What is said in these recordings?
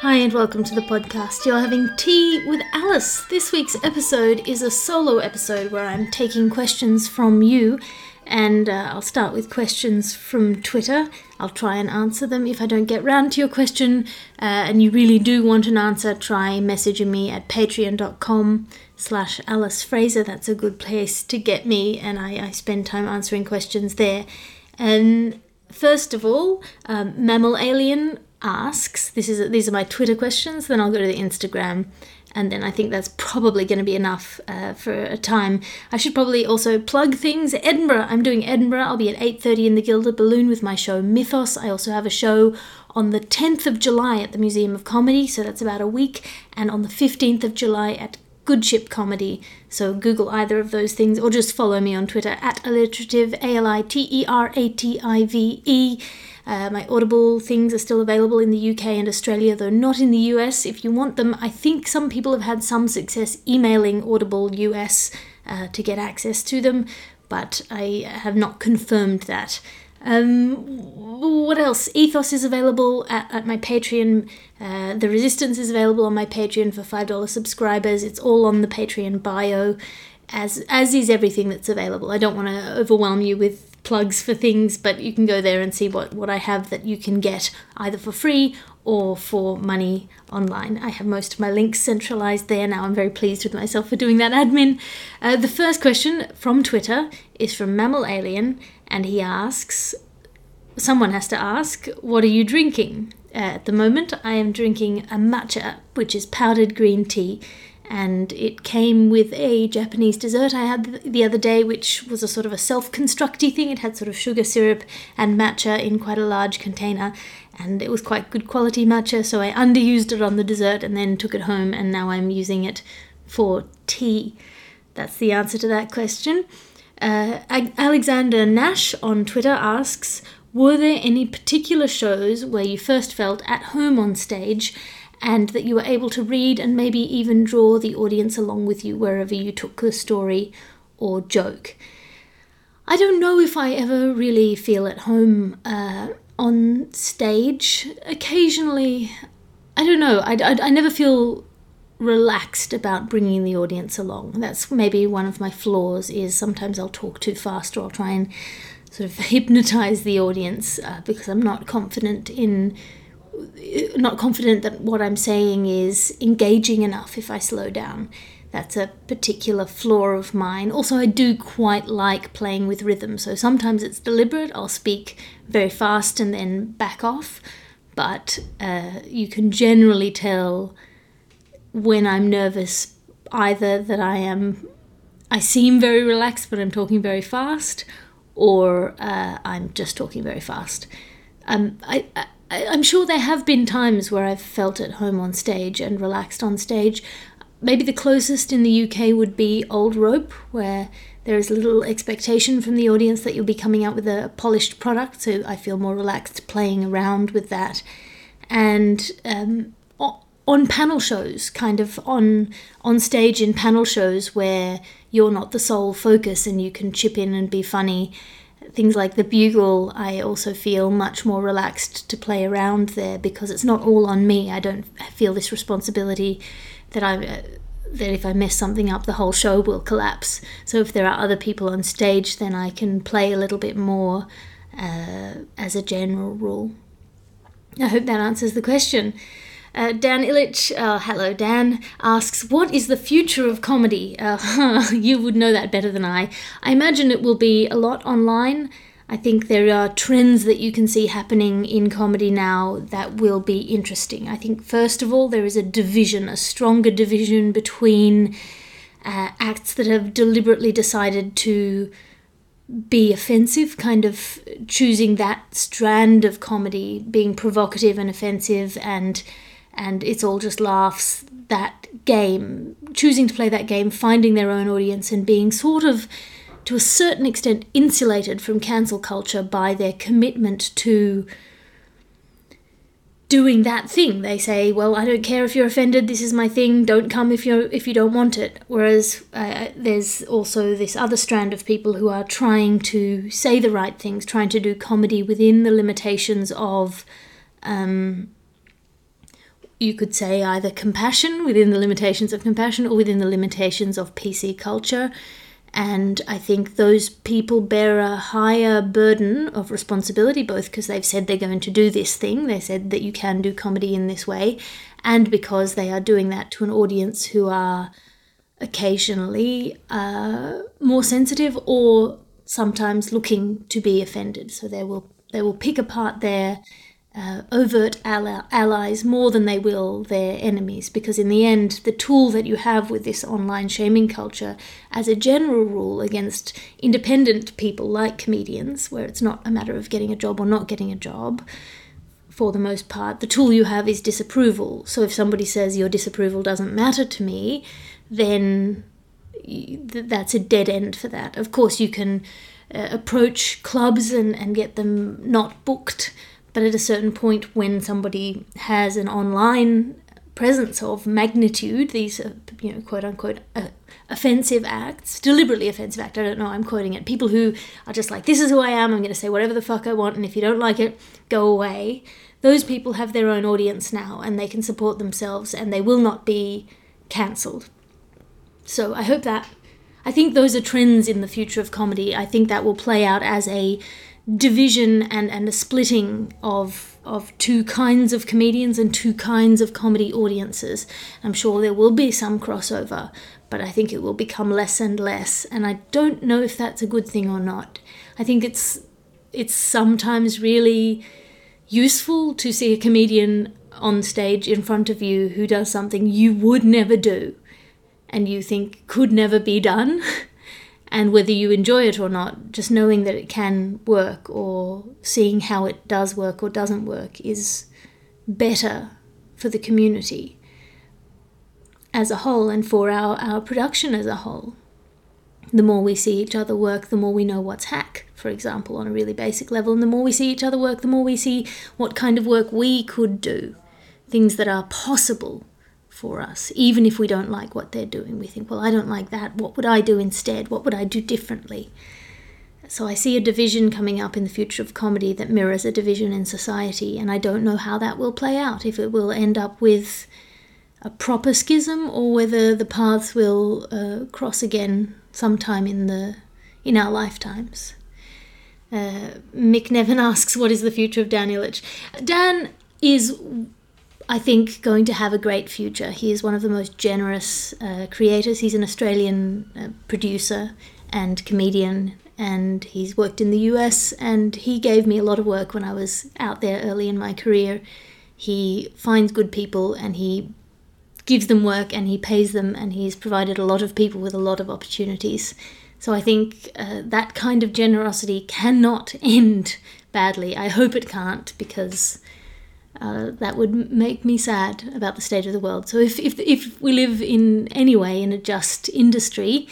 Hi, and welcome to the podcast. You're having tea with Alice. This week's episode is a solo episode where I'm taking questions from you, and uh, I'll start with questions from Twitter. I'll try and answer them. If I don't get round to your question uh, and you really do want an answer, try messaging me at patreon.com slash Alice Fraser. That's a good place to get me, and I, I spend time answering questions there. And first of all, um, Mammal Alien asks. This is these are my twitter questions then i'll go to the instagram and then i think that's probably going to be enough uh, for a time. I should probably also plug things. Edinburgh i'm doing edinburgh. I'll be at 8.30 in the gilded balloon with my show mythos. I also have a show on the 10th of july at the museum of comedy so that's about a week and on the 15th of july at Good Ship Comedy. So Google either of those things or just follow me on Twitter at alliterative, A L I T E R A T I V E. Uh, my Audible things are still available in the UK and Australia, though not in the US. If you want them, I think some people have had some success emailing Audible US uh, to get access to them, but I have not confirmed that. Um, what else? Ethos is available at, at my Patreon. Uh, the Resistance is available on my Patreon for $5 subscribers. It's all on the Patreon bio, as, as is everything that's available. I don't want to overwhelm you with plugs for things, but you can go there and see what, what I have that you can get either for free or for money online. I have most of my links centralized there now. I'm very pleased with myself for doing that admin. Uh, the first question from Twitter is from Mammal Alien, and he asks someone has to ask, What are you drinking? Uh, at the moment, I am drinking a matcha, which is powdered green tea and it came with a Japanese dessert I had the other day, which was a sort of a self constructy thing. It had sort of sugar syrup and matcha in quite a large container, and it was quite good quality matcha, so I underused it on the dessert and then took it home, and now I'm using it for tea. That's the answer to that question. Uh, Alexander Nash on Twitter asks Were there any particular shows where you first felt at home on stage? And that you were able to read and maybe even draw the audience along with you wherever you took the story or joke. I don't know if I ever really feel at home uh, on stage. Occasionally, I don't know, I, I, I never feel relaxed about bringing the audience along. That's maybe one of my flaws is sometimes I'll talk too fast or I'll try and sort of hypnotize the audience uh, because I'm not confident in not confident that what I'm saying is engaging enough if I slow down. That's a particular flaw of mine. Also, I do quite like playing with rhythm, so sometimes it's deliberate. I'll speak very fast and then back off, but uh, you can generally tell when I'm nervous either that I am, I seem very relaxed, but I'm talking very fast, or uh, I'm just talking very fast. Um, I, I I, am sure there have been times where I've felt at home on stage and relaxed on stage. Maybe the closest in the UK would be Old Rope, where there is little expectation from the audience that you'll be coming out with a polished product, so I feel more relaxed playing around with that. And um, on panel shows, kind of on on stage in panel shows where you're not the sole focus and you can chip in and be funny things like the bugle, I also feel much more relaxed to play around there because it's not all on me. I don't feel this responsibility that I uh, that if I mess something up, the whole show will collapse. So if there are other people on stage, then I can play a little bit more uh, as a general rule. I hope that answers the question. Uh, Dan Ilic, uh, hello Dan, asks, What is the future of comedy? Uh, you would know that better than I. I imagine it will be a lot online. I think there are trends that you can see happening in comedy now that will be interesting. I think, first of all, there is a division, a stronger division between uh, acts that have deliberately decided to be offensive, kind of choosing that strand of comedy, being provocative and offensive and and it's all just laughs. That game, choosing to play that game, finding their own audience, and being sort of, to a certain extent, insulated from cancel culture by their commitment to doing that thing. They say, "Well, I don't care if you're offended. This is my thing. Don't come if you if you don't want it." Whereas uh, there's also this other strand of people who are trying to say the right things, trying to do comedy within the limitations of um, you could say either compassion within the limitations of compassion or within the limitations of PC culture. And I think those people bear a higher burden of responsibility, both because they've said they're going to do this thing, they said that you can do comedy in this way, and because they are doing that to an audience who are occasionally uh, more sensitive or sometimes looking to be offended. So they will they will pick apart their uh, overt ally- allies more than they will their enemies, because in the end, the tool that you have with this online shaming culture, as a general rule against independent people like comedians, where it's not a matter of getting a job or not getting a job, for the most part, the tool you have is disapproval. So if somebody says your disapproval doesn't matter to me, then that's a dead end for that. Of course, you can uh, approach clubs and, and get them not booked, but at a certain point, when somebody has an online presence of magnitude, these uh, you know quote unquote uh, offensive acts, deliberately offensive act. I don't know. I'm quoting it. People who are just like, this is who I am. I'm going to say whatever the fuck I want, and if you don't like it, go away. Those people have their own audience now, and they can support themselves, and they will not be cancelled so I hope that. I think those are trends in the future of comedy. I think that will play out as a division and, and a splitting of of two kinds of comedians and two kinds of comedy audiences. I'm sure there will be some crossover, but I think it will become less and less. And I don't know if that's a good thing or not. I think it's it's sometimes really useful to see a comedian on stage in front of you who does something you would never do and you think could never be done, and whether you enjoy it or not, just knowing that it can work or seeing how it does work or doesn't work is better for the community as a whole and for our, our production as a whole. The more we see each other work, the more we know what's hack, for example, on a really basic level. And the more we see each other work, the more we see what kind of work we could do, things that are possible for us, even if we don't like what they're doing. We think, well, I don't like that. What would I do instead? What would I do differently? So I see a division coming up in the future of comedy that mirrors a division in society, and I don't know how that will play out, if it will end up with a proper schism or whether the paths will uh, cross again sometime in the in our lifetimes. Uh, Mick Nevin asks, "What is the future of Dan Ilic?" Dan is I think, going to have a great future. He is one of the most generous uh, creators. He's an Australian uh, producer and comedian, and he's worked in the US. And he gave me a lot of work when I was out there early in my career. He finds good people and he gives them work and he pays them, and he's provided a lot of people with a lot of opportunities. So I think uh, that kind of generosity cannot end badly. I hope it can't because uh, that would make me sad about the state of the world. So if, if, if we live in any way in a just industry,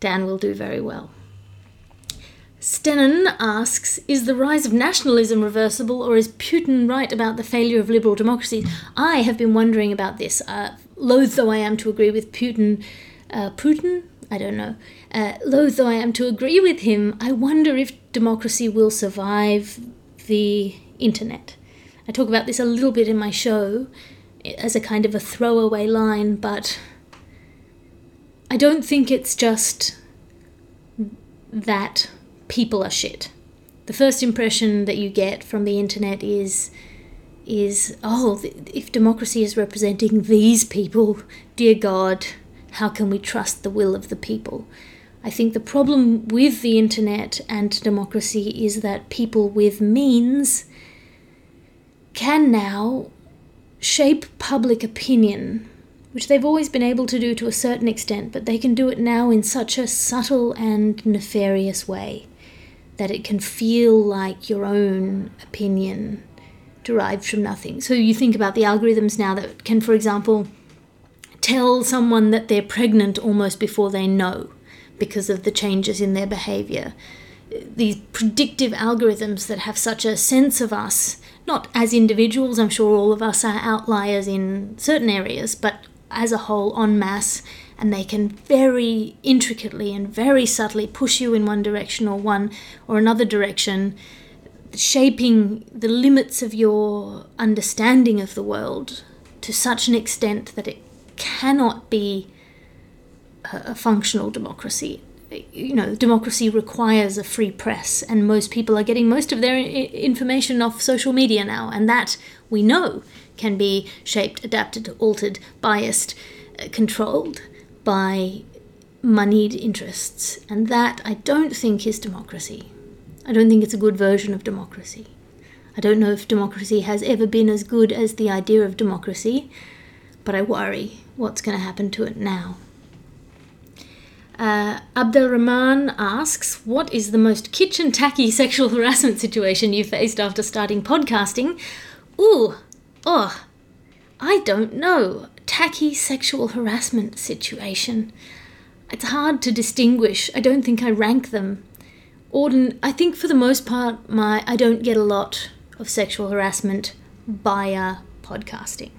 Dan will do very well. Stenon asks Is the rise of nationalism reversible, or is Putin right about the failure of liberal democracy? I have been wondering about this. Uh, loath though I am to agree with Putin, uh, Putin? I don't know. Uh, loath though I am to agree with him, I wonder if democracy will survive the internet. I talk about this a little bit in my show as a kind of a throwaway line, but I don't think it's just that people are shit. The first impression that you get from the internet is is oh if democracy is representing these people, dear god, how can we trust the will of the people? I think the problem with the internet and democracy is that people with means can now shape public opinion, which they've always been able to do to a certain extent, but they can do it now in such a subtle and nefarious way that it can feel like your own opinion derived from nothing. So you think about the algorithms now that can, for example, tell someone that they're pregnant almost before they know because of the changes in their behavior. These predictive algorithms that have such a sense of us not as individuals, I'm sure all of us are outliers in certain areas, but as a whole, en masse, and they can very intricately and very subtly push you in one direction or one or another direction, shaping the limits of your understanding of the world to such an extent that it cannot be a, functional democracy. You know, democracy requires a free press, and most people are getting most of their information off social media now, and that we know can be shaped, adapted, altered, biased, uh, controlled by moneyed interests. And that I don't think is democracy. I don't think it's a good version of democracy. I don't know if democracy has ever been as good as the idea of democracy, but I worry what's going to happen to it now. Uh, Abdel Rahman asks, What is the most kitchen tacky sexual harassment situation you faced after starting podcasting? Ooh, oh, I don't know. Tacky sexual harassment situation. It's hard to distinguish. I don't think I rank them. Ordin- I think for the most part, my I don't get a lot of sexual harassment via podcasting.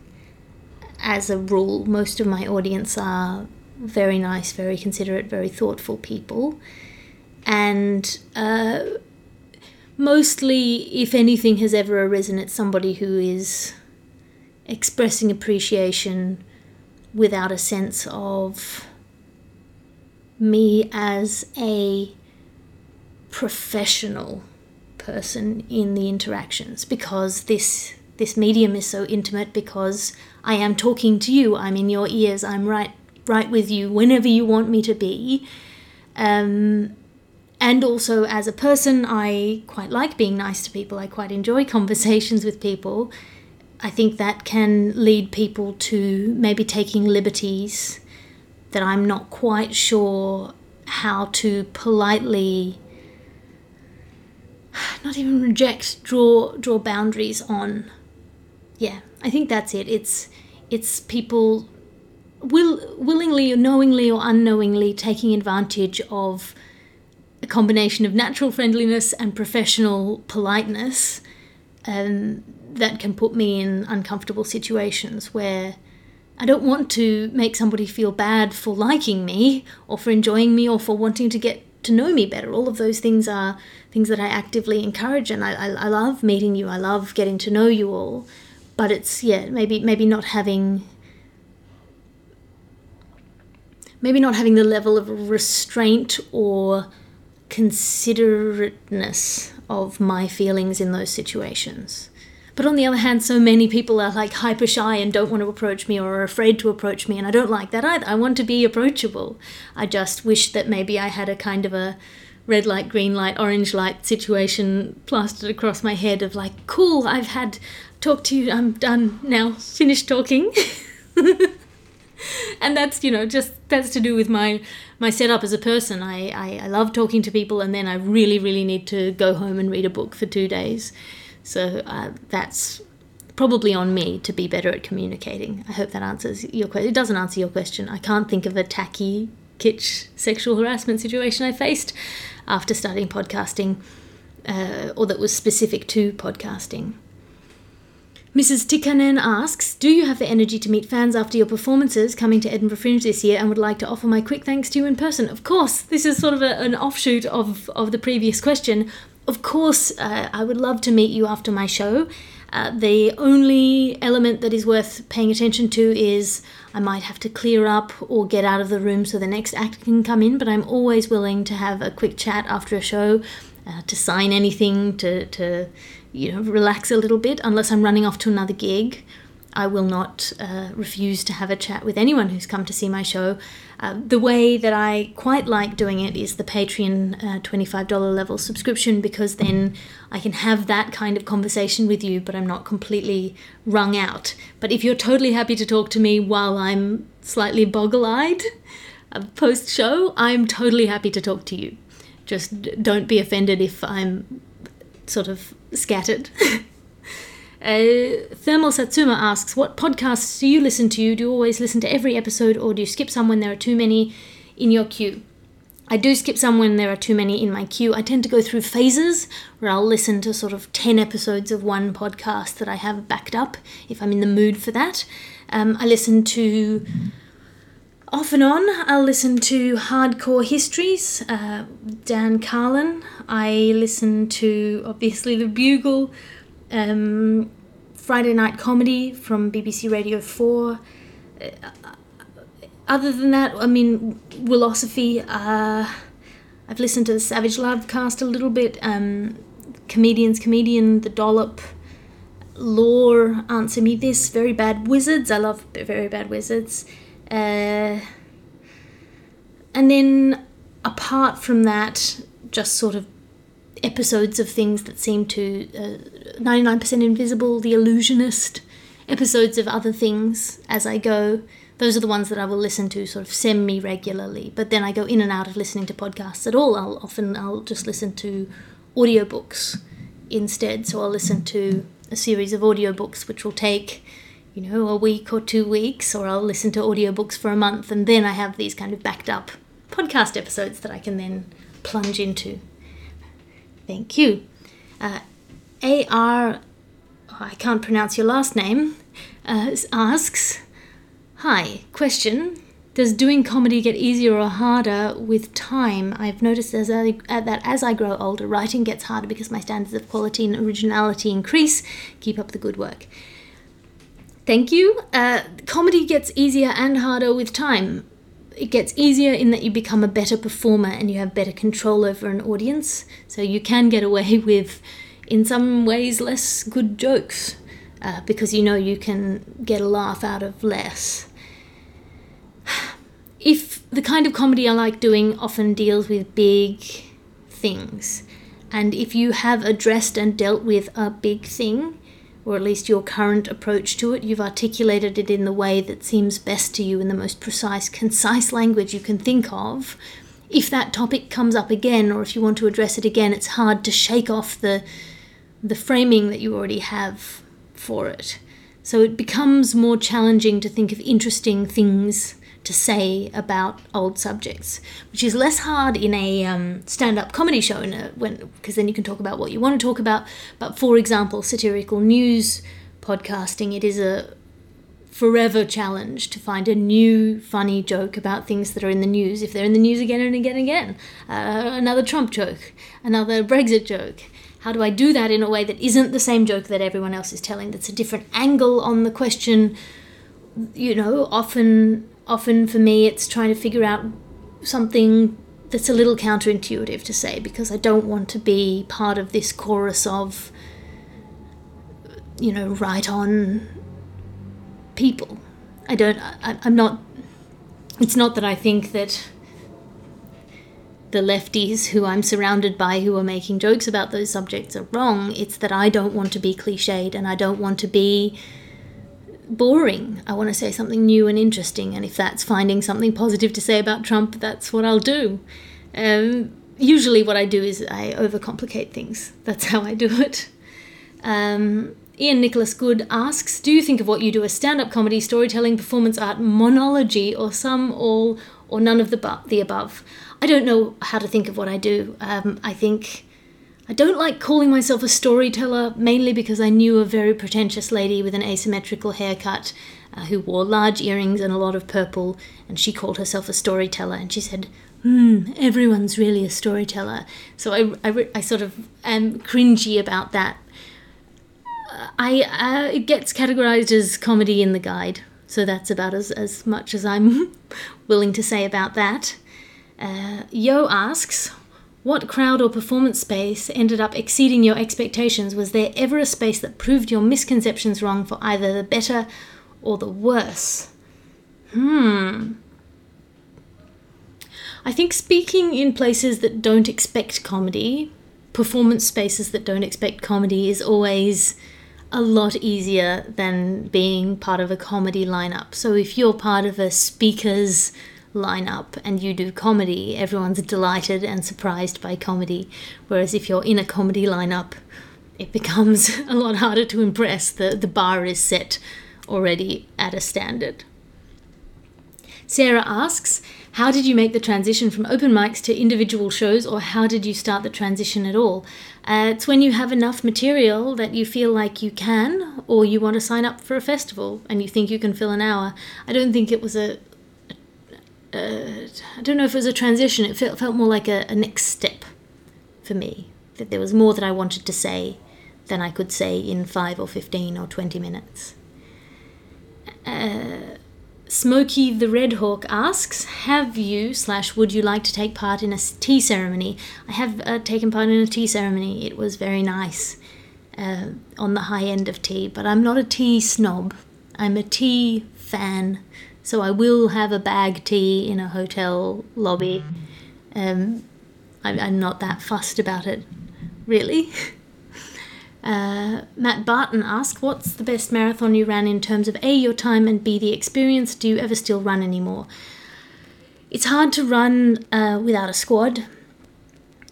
As a rule, most of my audience are very nice, very considerate, very thoughtful people. And uh, mostly, if anything has ever arisen, it's somebody who is expressing appreciation without a sense of me as a professional person in the interactions because this this medium is so intimate because I am talking to you I'm in your ears I'm right right with you whenever you want me to be. Um, and also as a person I quite like being nice to people. I quite enjoy conversations with people. I think that can lead people to maybe taking liberties that I'm not quite sure how to politely not even reject draw draw boundaries on. Yeah i think that's it. It's it's people will willingly or knowingly or unknowingly taking advantage of a combination of natural friendliness and professional politeness um, that can put me in uncomfortable situations where I don't want to make somebody feel bad for liking me or for enjoying me or for wanting to get to know me better. All of those things are things that I actively encourage, and I, I, I love meeting you. I love getting to know you all, but it's yeah maybe maybe not having maybe not having the level of restraint or considerateness of my feelings in those situations. But on the other hand, so many people are like hyper shy and don't want to approach me or are afraid to approach me, and I don't like that either. I want to be approachable. I just wish that maybe I had a kind of a red light, green light, orange light situation plastered across my head of like, cool, I've had talked to you, I'm done now, finished talking. and that's you know just that's to do with my my setup as a person I, I i love talking to people and then i really really need to go home and read a book for two days so uh, that's probably on me to be better at communicating. I hope that answers your question. It doesn't answer your question. I can't think of a tacky, kitsch sexual harassment situation I faced after starting podcasting uh, or that was specific to podcasting. Mrs. Tikanen asks, Do you have the energy to meet fans after your performances coming to Edinburgh Fringe this year and would like to offer my quick thanks to you in person? Of course, this is sort of a, an offshoot of, of the previous question of course, uh, I would love to meet you after my show. Uh, the only element that is worth paying attention to is I might have to clear up or get out of the room so the next act can come in, but I'm always willing to have a quick chat after a show, uh, to sign anything, to, to you know relax a little bit, unless I'm running off to another gig. I will not uh, refuse to have a chat with anyone who's come to see my show. Uh, the way that I quite like doing it is the Patreon uh, $25 level subscription because then I can have that kind of conversation with you, but I'm not completely wrung out. But if you're totally happy to talk to me while I'm slightly boggle eyed uh, post show, I'm totally happy to talk to you. Just don't be offended if I'm sort of scattered. Uh, Thermal Satsuma asks, What podcasts do you listen to? Do you always listen to every episode or do you skip some when there are too many in your queue? I do skip some when there are too many in my queue. I tend to go through phases where I'll listen to sort of 10 episodes of one podcast that I have backed up if I'm in the mood for that. Um, I listen to off and on, I'll listen to Hardcore Histories, uh, Dan Carlin. I listen to obviously The Bugle, um, Friday Night Comedy from BBC Radio 4. Uh, other than that, I mean, Wilosophy, uh, I've listened to the Savage Lovecast a little bit, um, Comedians Comedian, The Dollop, Lore, Answer Me This, Very Bad Wizards, I love Very Bad Wizards. Uh, and then apart from that, just sort of episodes of things that seem to uh, 99% Invisible, The Allusionist, episodes of other things as I go. Those are the ones that I will listen to sort of semi regularly. But then I go in and out of listening to podcasts at all. I'll often I'll just listen to audiobooks instead. So I'll listen to a series of audiobooks which will take you know a week or two weeks or I'll listen to audiobooks for a month and then I have these kind of backed up podcast episodes that I can then plunge into. Thank you. Uh, AR, oh, I can't pronounce your last name, uh, asks Hi, question. Does doing comedy get easier or harder with time? I've noticed as uh, that as I grow older, writing gets harder because my standards of quality and originality increase. Keep up the good work. Thank you. Uh, comedy gets easier and harder with time it gets easier in that you become a better performer and you have better control over an audience. So you can get away with, in some ways, less good jokes uh, because you know you can get a laugh out of less. If the kind of comedy I like doing often deals with big things, and if you have addressed and dealt with a big thing, or at least your current approach to it. You've articulated it in the way that seems best to you in the most precise, concise language you can think of. If that topic comes up again, or if you want to address it again, it's hard to shake off the the framing that you already have for it. So it becomes more challenging to think of interesting things to say about old subjects, which is less hard in a um, stand-up comedy show, because then you can talk about what you want to talk about. But for example, satirical news podcasting, it is a forever challenge to find a new funny joke about things that are in the news if they're in the news again and again and again. Uh, another Trump joke, another Brexit joke. How do I do that in a way that isn't the same joke that everyone else is telling? That's a different angle on the question. You know, often often for me it's trying to figure out something that's a little counterintuitive to say because I don't want to be part of this chorus of, you know, right on people. I don't, I, I'm not, it's not that I think that the lefties who I'm surrounded by who are making jokes about those subjects are wrong. It's that I don't want to be cliched and I don't want to be boring. I want to say something new and interesting, and if that's finding something positive to say about Trump, that's what I'll do. Um, usually, what I do is I overcomplicate things. That's how I do it. Um, Ian Nicholas Good asks Do you think of what you do as stand up comedy, storytelling, performance art, monology, or some, all, or none of the, bu- the above? I don't know how to think of what I do. Um, I think I don't like calling myself a storyteller, mainly because I knew a very pretentious lady with an asymmetrical haircut uh, who wore large earrings and a lot of purple, and she called herself a storyteller, and she said, Hmm, everyone's really a storyteller. So I, I, I sort of am cringy about that. Uh, I uh, it gets categorized as comedy in the guide, so that's about as, as much as I'm willing to say about that. Uh, Yo asks, what crowd or performance space ended up exceeding your expectations? Was there ever a space that proved your misconceptions wrong for either the better or the worse? Hmm. I think speaking in places that don't expect comedy, performance spaces that don't expect comedy, is always a lot easier than being part of a comedy lineup. So if you're part of a speaker's lineup and you do comedy, everyone's delighted and surprised by comedy. Whereas if you're in a comedy lineup, it becomes a lot harder to impress. The, the bar is set already at a standard. Sarah asks, How did you make the transition from open mics to individual shows, or how did you start the transition at all? Uh, it's when you have enough material that you feel like you can, or you want to sign up for a festival and you think you can fill an hour. I don't think it was a, uh, I don't know if it was a transition. It felt, felt more like a, a next step for me. That there was more that I wanted to say. than I could say in 5 or 15 or 20 minutes. Uh, Smokey the Red Hawk asks, "Have you slash would you like to take part in a tea ceremony?" I have uh, taken part in a tea ceremony. It was very nice, uh, on the high end of tea. But I'm not a tea snob. I'm a tea fan, so I will have a bag tea in a hotel lobby. Um, I'm, I'm not that fussed about it, really. Uh, Matt Barton asked, What's the best marathon you ran in terms of A, your time, and B, the experience? Do you ever still run anymore? It's hard to run uh, without a squad,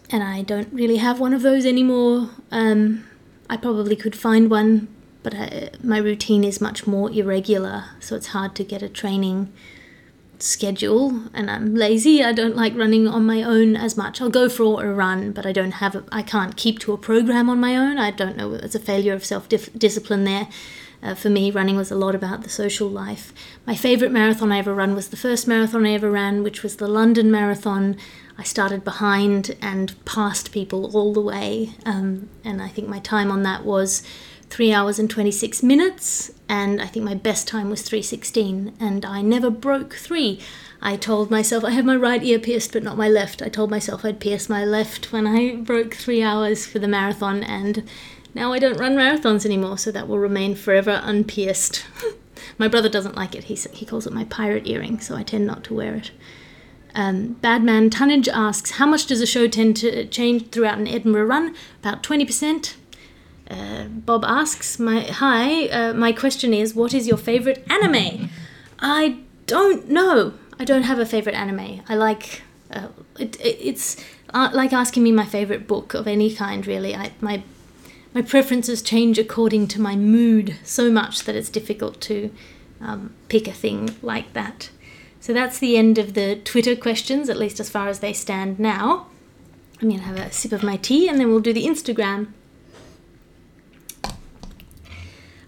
and I don't really have one of those anymore. Um, I probably could find one, but I, uh, my routine is much more irregular, so it's hard to get a training schedule and I'm lazy. I don't like running on my own as much. I'll go for a run, but I don't have a, I can't keep to a program on my own. I don't know. It's a failure of self discipline there. Uh, for me, running was a lot about the social life. My favorite marathon I ever ran was the first marathon I ever ran, which was the London Marathon. I started behind and passed people all the way, um, and I think my time on that was three hours and 26 minutes, and I think my best time was 316, and I never broke three. I told myself I had my right ear pierced, but not my left. I told myself I'd pierce my left when I broke three hours for the marathon, and now I don't run marathons anymore, so that will remain forever unpierced. my brother doesn't like it. He he calls it my pirate earring, so I tend not to wear it. Um, Badman Tonnage asks, how much does a show tend to change throughout an Edinburgh run? About 20%. Uh, Bob asks, "My hi, uh, my question is, what is your favorite anime?" I don't know. I don't have a favorite anime. I like uh, it, it, It's uh, like asking me my favorite book of any kind. Really, I my my preferences change according to my mood so much that it's difficult to um, pick a thing like that. So that's the end of the Twitter questions, at least as far as they stand now. I'm going to have a sip of my tea and then we'll do the Instagram.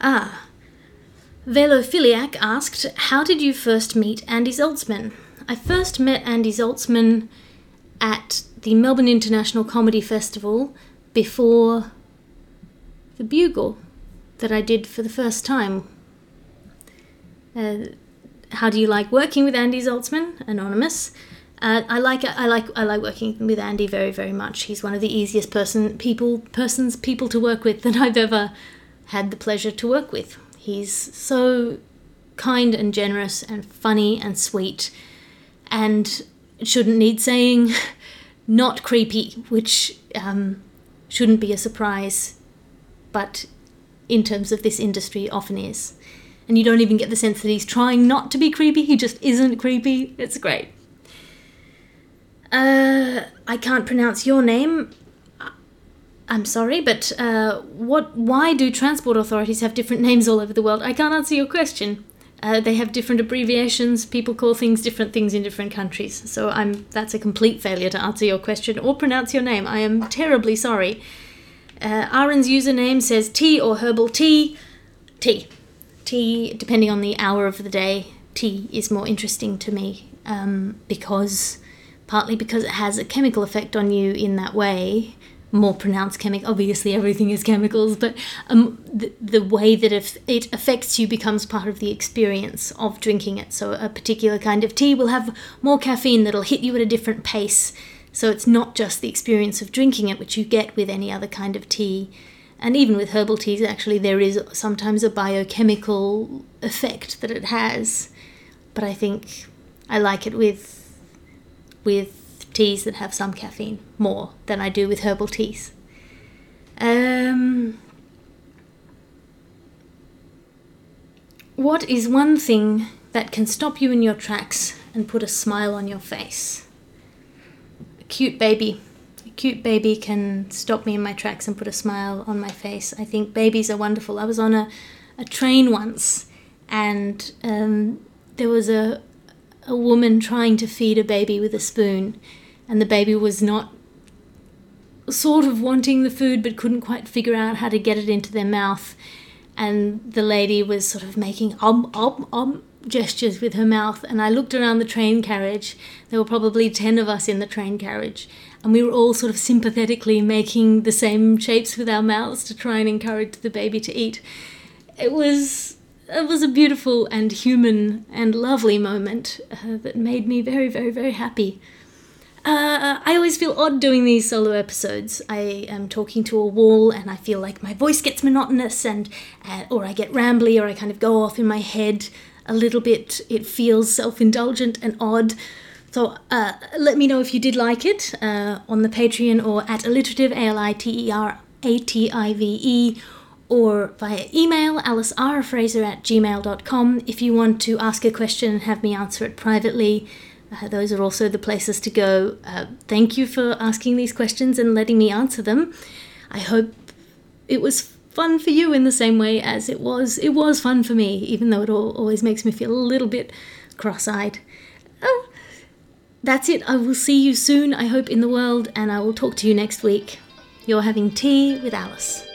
Ah. Velophiliac asked, How did you first meet Andy Zaltzman? I first met Andy Zaltzman at the Melbourne International Comedy Festival before the Bugle that I did for the first time. Uh, how do you like working with Andy Zaltzman? Anonymous. Uh, I like I like I like working with Andy very very much. He's one of the easiest person people persons people to work with that I've ever had the pleasure to work with. He's so kind and generous and funny and sweet and shouldn't need saying not creepy, which um, shouldn't be a surprise, but in terms of this industry often is. And you don't even get the sense that he's trying not to be creepy, he just isn't creepy. It's great. Uh, I can't pronounce your name. I'm sorry, but uh, what? Why do transport authorities have different names all over the world? I can't answer your question. Uh, they have different abbreviations. People call things different things in different countries. So I'm that's a complete failure to answer your question or pronounce your name. I am terribly sorry. Uh, Aaron's username says tea or herbal tea. Tea, tea. Depending on the hour of the day, tea is more interesting to me um, because partly because it has a chemical effect on you in that way more pronounced chemical. Obviously, everything is chemicals, but um, the, the way that if it affects you becomes part of the experience of drinking it. So, a particular kind of tea will have more caffeine that'll hit you at a different pace. So, it's not just the experience of drinking it, which you get with any other kind of tea. And even with herbal teas, actually, there is sometimes a biochemical effect that it has. But I think I like it with with teas that have some caffeine more than I do with herbal teas. Um, what is one thing that can stop you in your tracks and put a smile on your face? A cute baby. A cute baby can stop me in my tracks and put a smile on my face. I think babies are wonderful. I was on a, a train once and um, there was a, a woman trying to feed a baby with a spoon and the baby was not sort of wanting the food but couldn't quite figure out how to get it into their mouth. And the lady was sort of making um, um, um gestures with her mouth. And I looked around the train carriage. There were probably 10 of us in the train carriage. and we were all sort of sympathetically making the same shapes with our mouths to try and encourage the baby to eat. It was it was a beautiful and human and lovely moment uh, that made me very, very, very happy. Uh, I always feel odd doing these solo episodes. I am talking to a wall and I feel like my voice gets monotonous and uh, or I get rambly or I kind of go off in my head a little bit. It feels self-indulgent and odd. So uh, let me know if you did like it uh, on the Patreon or at alliterative, A-L-I-T-E-R-A-T-I-V-E, or via email, alicefraser at gmail.com. If you want to ask a question and have me answer it privately, uh, those are also the places to go. Uh, thank you for asking these questions and letting me answer them. I hope it was fun for you in the same way as it was it was fun for me, even though it all, always makes me feel a little bit cross-eyed. Oh, that's it. I will see you soon, I hope, in the world, and I will talk to you next week. You're having tea with Alice.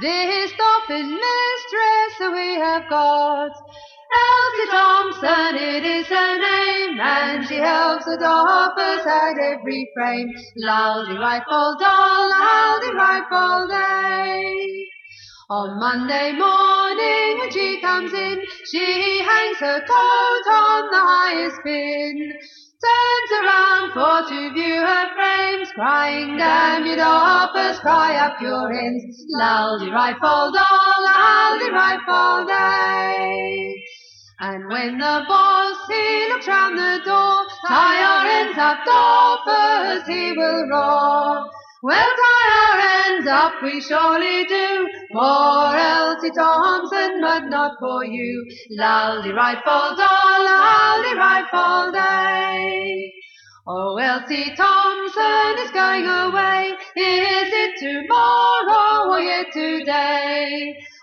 This doffing mistress we have got. Elsie Thompson, it is her name, and she helps the dolphins at every frame. Loudy rifle doll, loudy rifle day. On Monday morning when she comes in, she hangs her coat on the highest pin turns around for to view her frames, crying, damn you doffers, cry up your ends, loudy rifle doll, loudy rifle day. And when the boss, he looks round the door, tie your ends up, doffers, he will roar. We'll tie our ends up, we surely do, for Elsie Thompson, but not for you. Loudy rifle doll, oh, loudy rifle eh? day. Oh, Elsie Thompson is going away. Is it tomorrow or yet today?